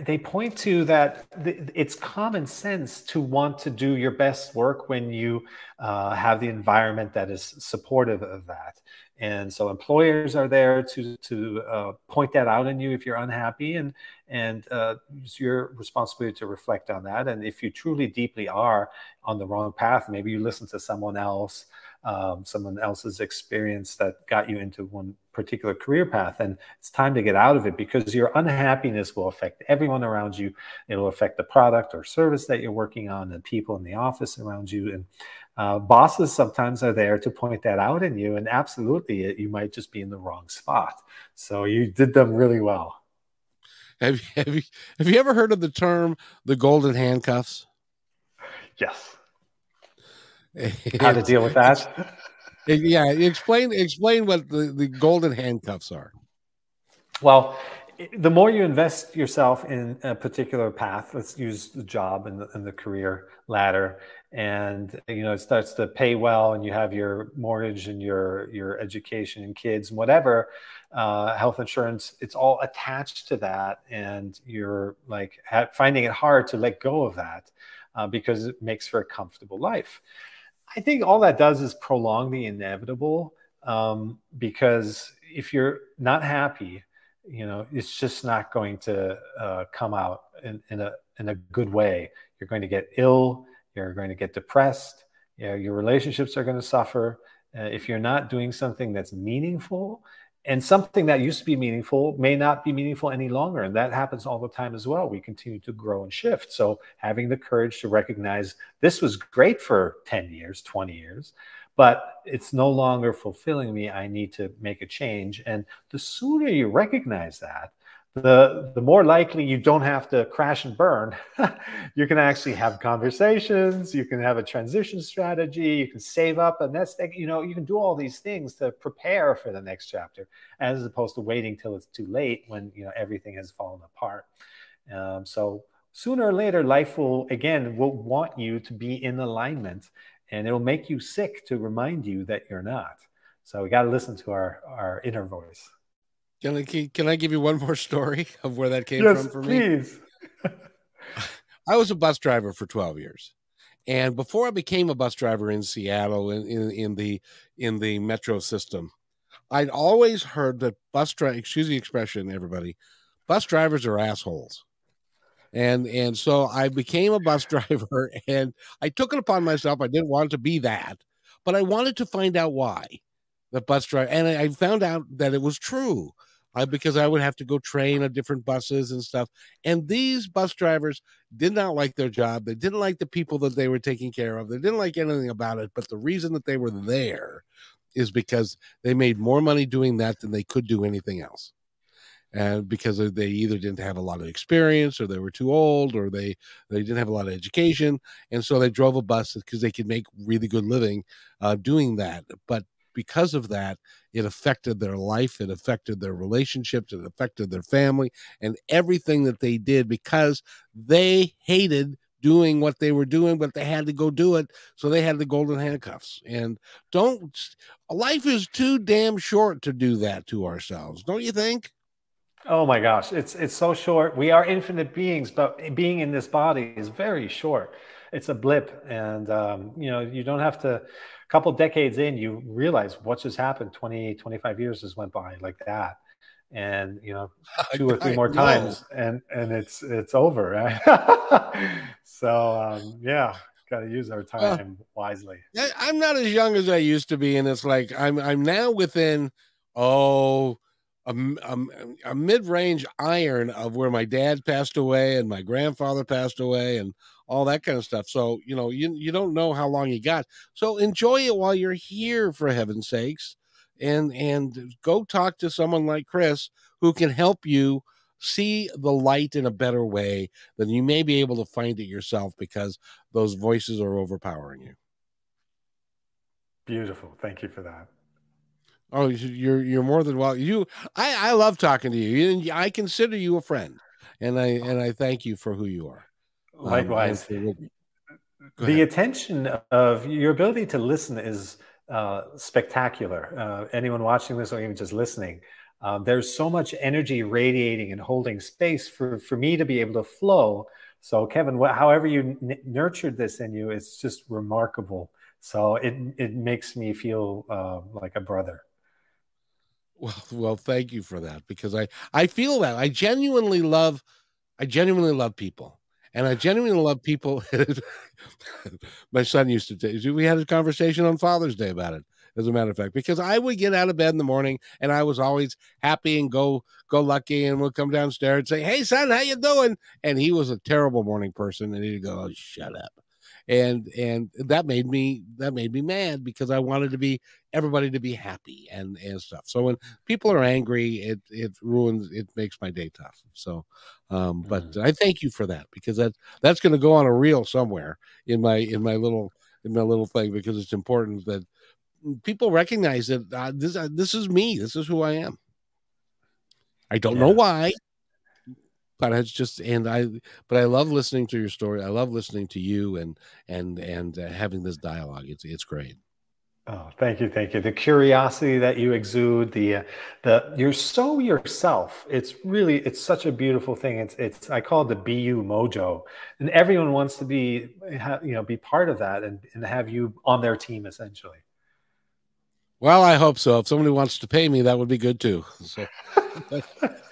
they point to that it's common sense to want to do your best work when you uh, have the environment that is supportive of that. And so employers are there to to uh, point that out in you if you're unhappy and and uh, it's your responsibility to reflect on that. And if you truly deeply are on the wrong path maybe you listen to someone else um, someone else's experience that got you into one particular career path and it's time to get out of it because your unhappiness will affect everyone around you. It'll affect the product or service that you're working on and people in the office around you and uh, bosses sometimes are there to point that out in you and absolutely you might just be in the wrong spot. So you did them really well. Have, have you have you ever heard of the term the golden handcuffs? Yes. How to deal with that yeah explain explain what the, the golden handcuffs are. Well the more you invest yourself in a particular path let's use the job and the, and the career ladder and you know it starts to pay well and you have your mortgage and your your education and kids and whatever uh, health insurance it's all attached to that and you're like finding it hard to let go of that uh, because it makes for a comfortable life i think all that does is prolong the inevitable um, because if you're not happy you know it's just not going to uh, come out in, in a in a good way you're going to get ill you're going to get depressed. You know, your relationships are going to suffer. Uh, if you're not doing something that's meaningful, and something that used to be meaningful may not be meaningful any longer. And that happens all the time as well. We continue to grow and shift. So having the courage to recognize this was great for 10 years, 20 years, but it's no longer fulfilling me. I need to make a change. And the sooner you recognize that, the the more likely you don't have to crash and burn you can actually have conversations you can have a transition strategy you can save up and that's you know you can do all these things to prepare for the next chapter as opposed to waiting till it's too late when you know everything has fallen apart. Um, so sooner or later life will again will want you to be in alignment and it'll make you sick to remind you that you're not. So we got to listen to our our inner voice can I can I give you one more story of where that came yes, from for please. me? I was a bus driver for 12 years. And before I became a bus driver in Seattle in, in, in the in the metro system, I'd always heard that bus driver excuse the expression, everybody, bus drivers are assholes. And and so I became a bus driver and I took it upon myself. I didn't want to be that, but I wanted to find out why the bus driver and I found out that it was true uh, because I would have to go train on different buses and stuff. And these bus drivers did not like their job. They didn't like the people that they were taking care of. They didn't like anything about it. But the reason that they were there is because they made more money doing that than they could do anything else. And because they either didn't have a lot of experience or they were too old or they, they didn't have a lot of education. And so they drove a bus because they could make really good living uh, doing that. But because of that, it affected their life, it affected their relationships, it affected their family, and everything that they did because they hated doing what they were doing, but they had to go do it. So they had the golden handcuffs. And don't, life is too damn short to do that to ourselves, don't you think? Oh my gosh, it's it's so short. We are infinite beings, but being in this body is very short. It's a blip, and um, you know you don't have to couple decades in, you realize what just happened 20, 25 years has went by like that. And you know, two or three more times, and and it's it's over. Right? so um, yeah, got to use our time wisely. I'm not as young as I used to be, and it's like I'm I'm now within oh a, a, a mid-range iron of where my dad passed away and my grandfather passed away and all that kind of stuff. So, you know, you, you don't know how long you got. So enjoy it while you're here, for heaven's sakes. And, and go talk to someone like Chris who can help you see the light in a better way than you may be able to find it yourself because those voices are overpowering you. Beautiful. Thank you for that. Oh, you're you're more than well. You, I, I love talking to you. I consider you a friend, and I and I thank you for who you are. Um, Likewise. Um, the attention of your ability to listen is uh, spectacular. Uh, anyone watching this or even just listening, um, there's so much energy radiating and holding space for for me to be able to flow. So kevin wh- however you n- nurtured this in you it's just remarkable. So it it makes me feel uh, like a brother. Well well thank you for that because i i feel that. I genuinely love i genuinely love people and I genuinely love people. My son used to. T- we had a conversation on Father's Day about it as a matter of fact, because I would get out of bed in the morning and I was always happy and go go lucky and would come downstairs and say, "Hey son, how you doing?" And he was a terrible morning person, and he'd go, "Oh, shut up." And and that made me that made me mad because I wanted to be everybody to be happy and and stuff. So when people are angry, it it ruins it makes my day tough. So, um, but mm. I thank you for that because that that's going to go on a reel somewhere in my in my little in my little thing because it's important that people recognize that uh, this uh, this is me. This is who I am. I don't yeah. know why, but it's just and I. But I love listening to your story. I love listening to you and and and uh, having this dialogue. It's it's great. Oh, thank you, thank you. The curiosity that you exude, the uh, the you're so yourself. It's really it's such a beautiful thing. It's it's I call it the Be You mojo, and everyone wants to be you know be part of that and and have you on their team essentially. Well, I hope so. If somebody wants to pay me, that would be good too. So,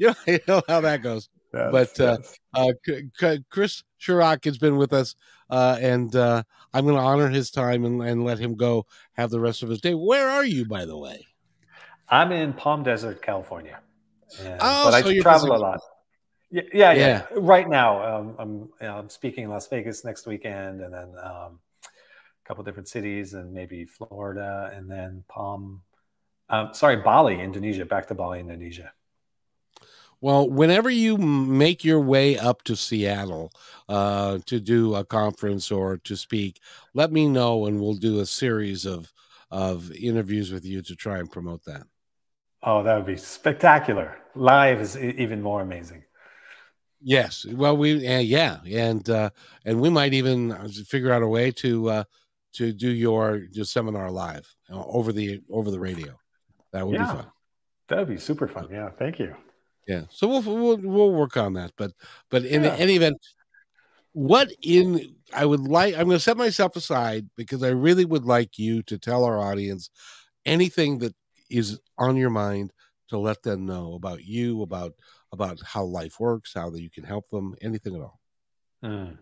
you, know, you know how that goes. Yes, but uh, yes. uh, Chris Cirak has been with us, uh, and uh, I'm going to honor his time and, and let him go have the rest of his day. Where are you, by the way? I'm in Palm Desert, California. And, oh, but so I travel a lot. Yeah, yeah, yeah. yeah. Right now, um, I'm, you know, I'm speaking in Las Vegas next weekend, and then um, a couple different cities and maybe Florida and then Palm. Um, sorry, Bali, Indonesia. Back to Bali, Indonesia. Well, whenever you make your way up to Seattle uh, to do a conference or to speak, let me know, and we'll do a series of of interviews with you to try and promote that. Oh, that would be spectacular! Live is even more amazing. Yes, well, we uh, yeah, and uh, and we might even figure out a way to uh, to do your your seminar live uh, over the over the radio. That would yeah, be fun. That'd be super fun. Yeah, thank you. Yeah, so we'll we'll, we'll work on that. But but in yeah. any event, what in I would like I'm going to set myself aside because I really would like you to tell our audience anything that is on your mind to let them know about you about about how life works, how that you can help them, anything at all. Mm.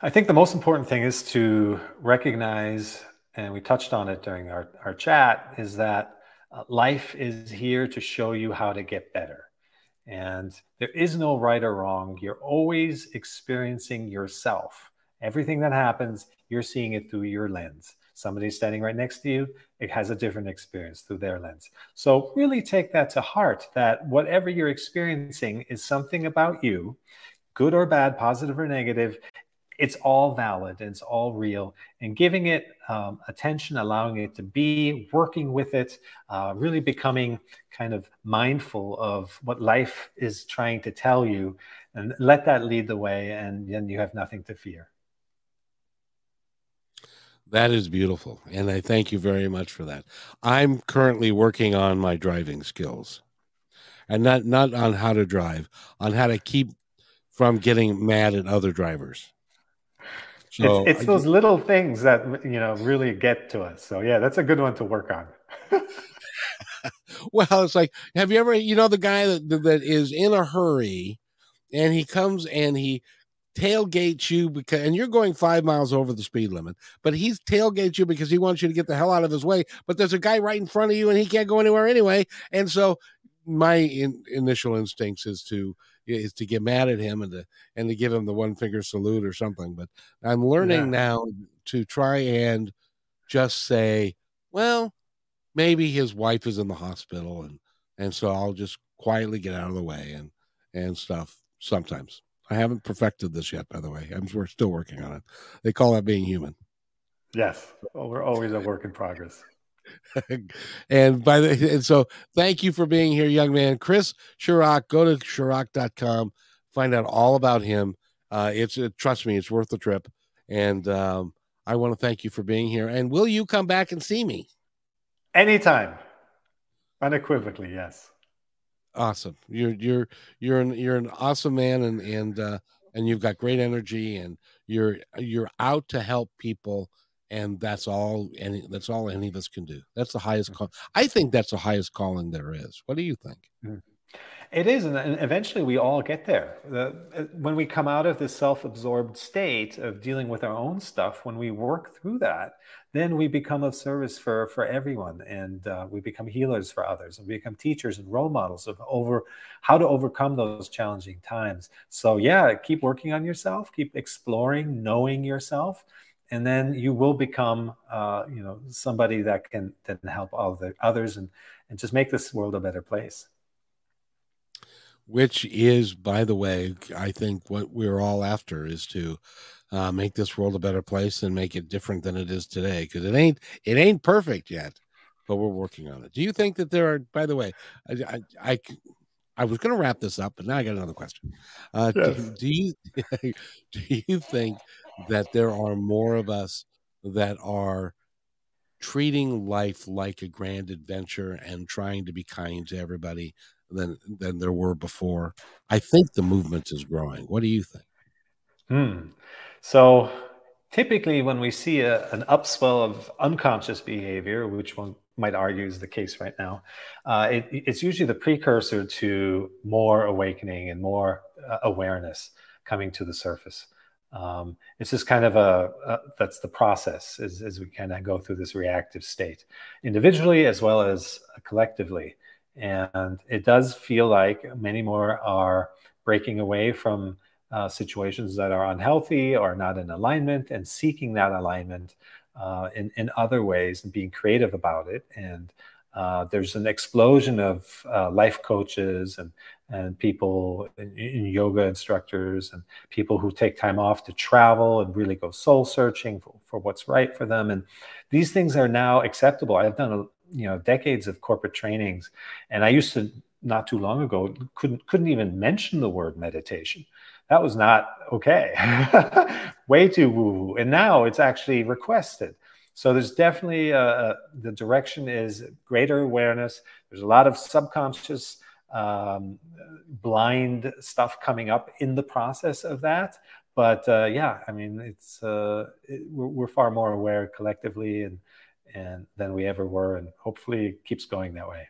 I think the most important thing is to recognize, and we touched on it during our, our chat, is that uh, life is here to show you how to get better. And there is no right or wrong. You're always experiencing yourself. Everything that happens, you're seeing it through your lens. Somebody standing right next to you, it has a different experience through their lens. So, really take that to heart that whatever you're experiencing is something about you, good or bad, positive or negative, it's all valid and it's all real. And giving it um, attention allowing it to be working with it uh, really becoming kind of mindful of what life is trying to tell you and let that lead the way and then you have nothing to fear. That is beautiful and i thank you very much for that. I'm currently working on my driving skills and not not on how to drive on how to keep from getting mad at other drivers so it's, it's those little things that you know really get to us. So yeah, that's a good one to work on. well, it's like, have you ever, you know, the guy that that is in a hurry, and he comes and he tailgates you because, and you're going five miles over the speed limit, but he's tailgates you because he wants you to get the hell out of his way. But there's a guy right in front of you, and he can't go anywhere anyway. And so, my in, initial instincts is to is to get mad at him and to and to give him the one finger salute or something. But I'm learning yeah. now to try and just say, well, maybe his wife is in the hospital and and so I'll just quietly get out of the way and and stuff sometimes. I haven't perfected this yet, by the way. I'm we're still working on it. They call that being human. Yes. Well, we're always a work in progress. and by the and so thank you for being here, young man. Chris Cirak, go to Cirak.com, find out all about him. Uh, it's uh, trust me, it's worth the trip. And um, I want to thank you for being here. And will you come back and see me? Anytime. Unequivocally, yes. Awesome. You're you're you're an you're an awesome man, and and uh, and you've got great energy, and you're you're out to help people, and that's all. Any that's all any of us can do. That's the highest call. I think that's the highest calling there is. What do you think? Mm-hmm. It is, and eventually we all get there. The, uh, when we come out of this self-absorbed state of dealing with our own stuff, when we work through that, then we become of service for for everyone, and uh, we become healers for others, and we become teachers and role models of over how to overcome those challenging times. So yeah, keep working on yourself, keep exploring, knowing yourself, and then you will become, uh, you know, somebody that can that can help other others and and just make this world a better place which is, by the way, I think what we're all after is to uh, make this world a better place and make it different than it is today. Because it ain't it ain't perfect yet, but we're working on it. Do you think that there are? By the way, I I, I, I was going to wrap this up, but now I got another question. Uh, yes. do, do you do you think that there are more of us that are treating life like a grand adventure and trying to be kind to everybody than than there were before. I think the movement is growing. What do you think? Hmm. So typically, when we see a, an upswell of unconscious behavior, which one might argue is the case right now, uh, it, it's usually the precursor to more awakening and more uh, awareness coming to the surface. Um, it's just kind of a, a that's the process as, as we kind of go through this reactive state individually as well as collectively and it does feel like many more are breaking away from uh, situations that are unhealthy or not in alignment and seeking that alignment uh, in, in other ways and being creative about it. And uh, there's an explosion of uh, life coaches and, and people, in, in yoga instructors, and people who take time off to travel and really go soul searching for, for what's right for them. And these things are now acceptable. I've done a, you know decades of corporate trainings and i used to not too long ago couldn't couldn't even mention the word meditation that was not okay way too woo woo and now it's actually requested so there's definitely uh, the direction is greater awareness there's a lot of subconscious um, blind stuff coming up in the process of that but uh, yeah i mean it's uh, it, we're, we're, far more aware collectively and and than we ever were, and hopefully it keeps going that way.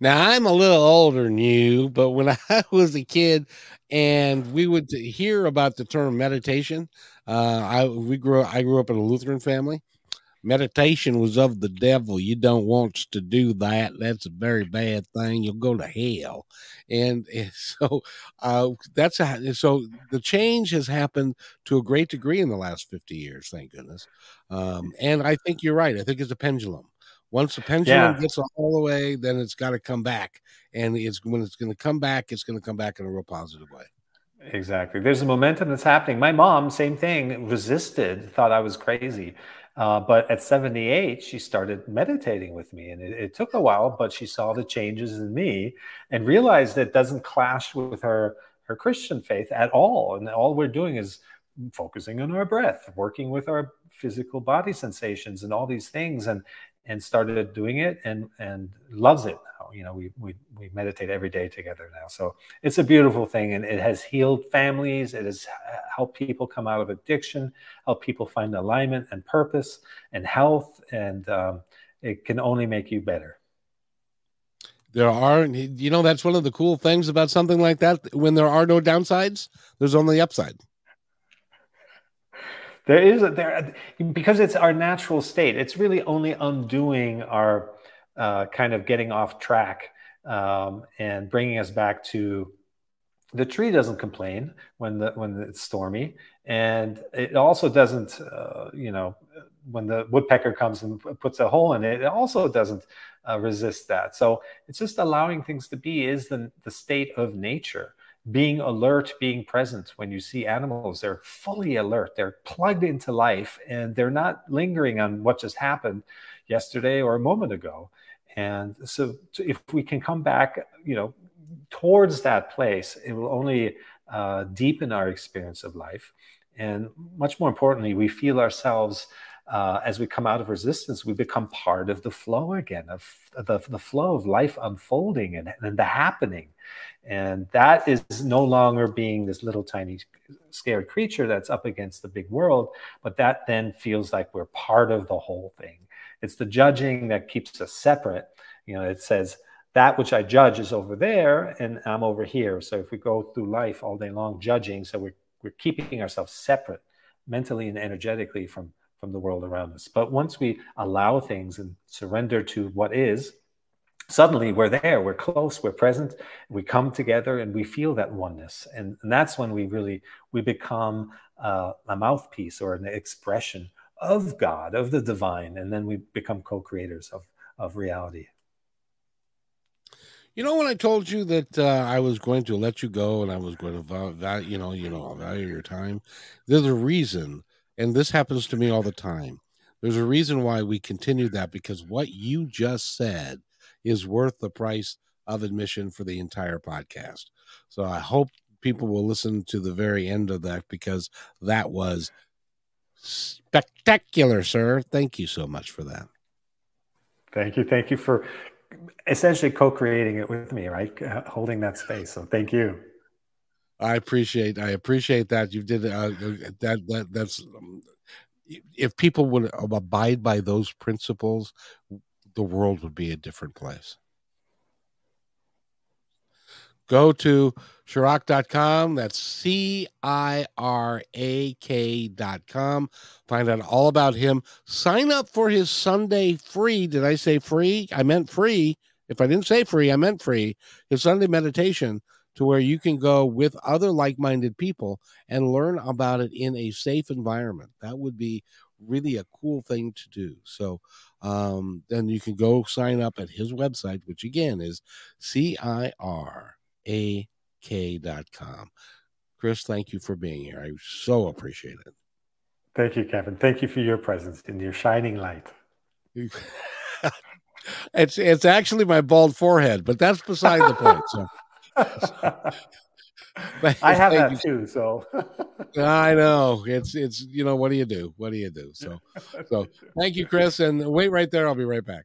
Now I'm a little older than you, but when I was a kid and we would hear about the term meditation, uh, I we grew I grew up in a Lutheran family, meditation was of the devil. You don't want to do that. That's a very bad thing. You'll go to hell. And, and so uh, that's a, so the change has happened to a great degree in the last 50 years, thank goodness. Um, and I think you're right. I think it's a pendulum. Once the pendulum yeah. gets all the way, then it's got to come back. And it's when it's going to come back, it's going to come back in a real positive way. Exactly. There's a momentum that's happening. My mom, same thing, resisted, thought I was crazy. Uh, but at 78, she started meditating with me. And it, it, took a while, but she saw the changes in me and realized that it doesn't clash with her, her Christian faith at all. And all we're doing is focusing on our breath, working with our physical body sensations and all these things. And and started doing it and and loves it now. You know, we we we meditate every day together now. So it's a beautiful thing, and it has healed families. It has helped people come out of addiction, help people find alignment and purpose and health, and um, it can only make you better. There are, you know, that's one of the cool things about something like that. When there are no downsides, there's only upside there is a, there because it's our natural state. It's really only undoing our uh, kind of getting off track um, and bringing us back to the tree doesn't complain when the when it's stormy, and it also doesn't uh, you know when the woodpecker comes and puts a hole in it, it also doesn't uh, resist that. So it's just allowing things to be is the the state of nature being alert, being present. When you see animals, they're fully alert, they're plugged into life, and they're not lingering on what just happened yesterday or a moment ago. And so, if we can come back, you know, towards that place, it will only uh, deepen our experience of life. And much more importantly, we feel ourselves uh, as we come out of resistance, we become part of the flow again, of the, the flow of life unfolding and, and the happening. And that is no longer being this little tiny scared creature that's up against the big world, but that then feels like we're part of the whole thing. It's the judging that keeps us separate. You know, it says, that which I judge is over there and I'm over here. So if we go through life all day long judging, so we're, we're keeping ourselves separate mentally and energetically from from the world around us. But once we allow things and surrender to what is, suddenly we're there, we're close, we're present, we come together and we feel that oneness. And, and that's when we really, we become uh, a mouthpiece or an expression of God, of the divine, and then we become co-creators of, of reality. You know, when I told you that uh, I was going to let you go and I was going to you know, you know, value your time, there's a reason and this happens to me all the time. There's a reason why we continue that because what you just said is worth the price of admission for the entire podcast. So I hope people will listen to the very end of that because that was spectacular, sir. Thank you so much for that. Thank you. Thank you for essentially co creating it with me, right? Uh, holding that space. So thank you. I appreciate I appreciate that you did uh, that that that's um, if people would abide by those principles, the world would be a different place. Go to Cirak.com. That's C I R A K.com. Find out all about him. Sign up for his Sunday free. Did I say free? I meant free. If I didn't say free, I meant free. His Sunday meditation to where you can go with other like-minded people and learn about it in a safe environment. That would be really a cool thing to do. So um, then you can go sign up at his website, which again is C-I-R-A-K.com. Chris, thank you for being here. I so appreciate it. Thank you, Kevin. Thank you for your presence and your shining light. it's it's actually my bald forehead, but that's beside the point. So I have that you. too. So I know it's it's you know what do you do? What do you do? So so thank you, Chris, and wait right there. I'll be right back.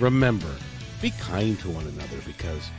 remember, be kind to one another because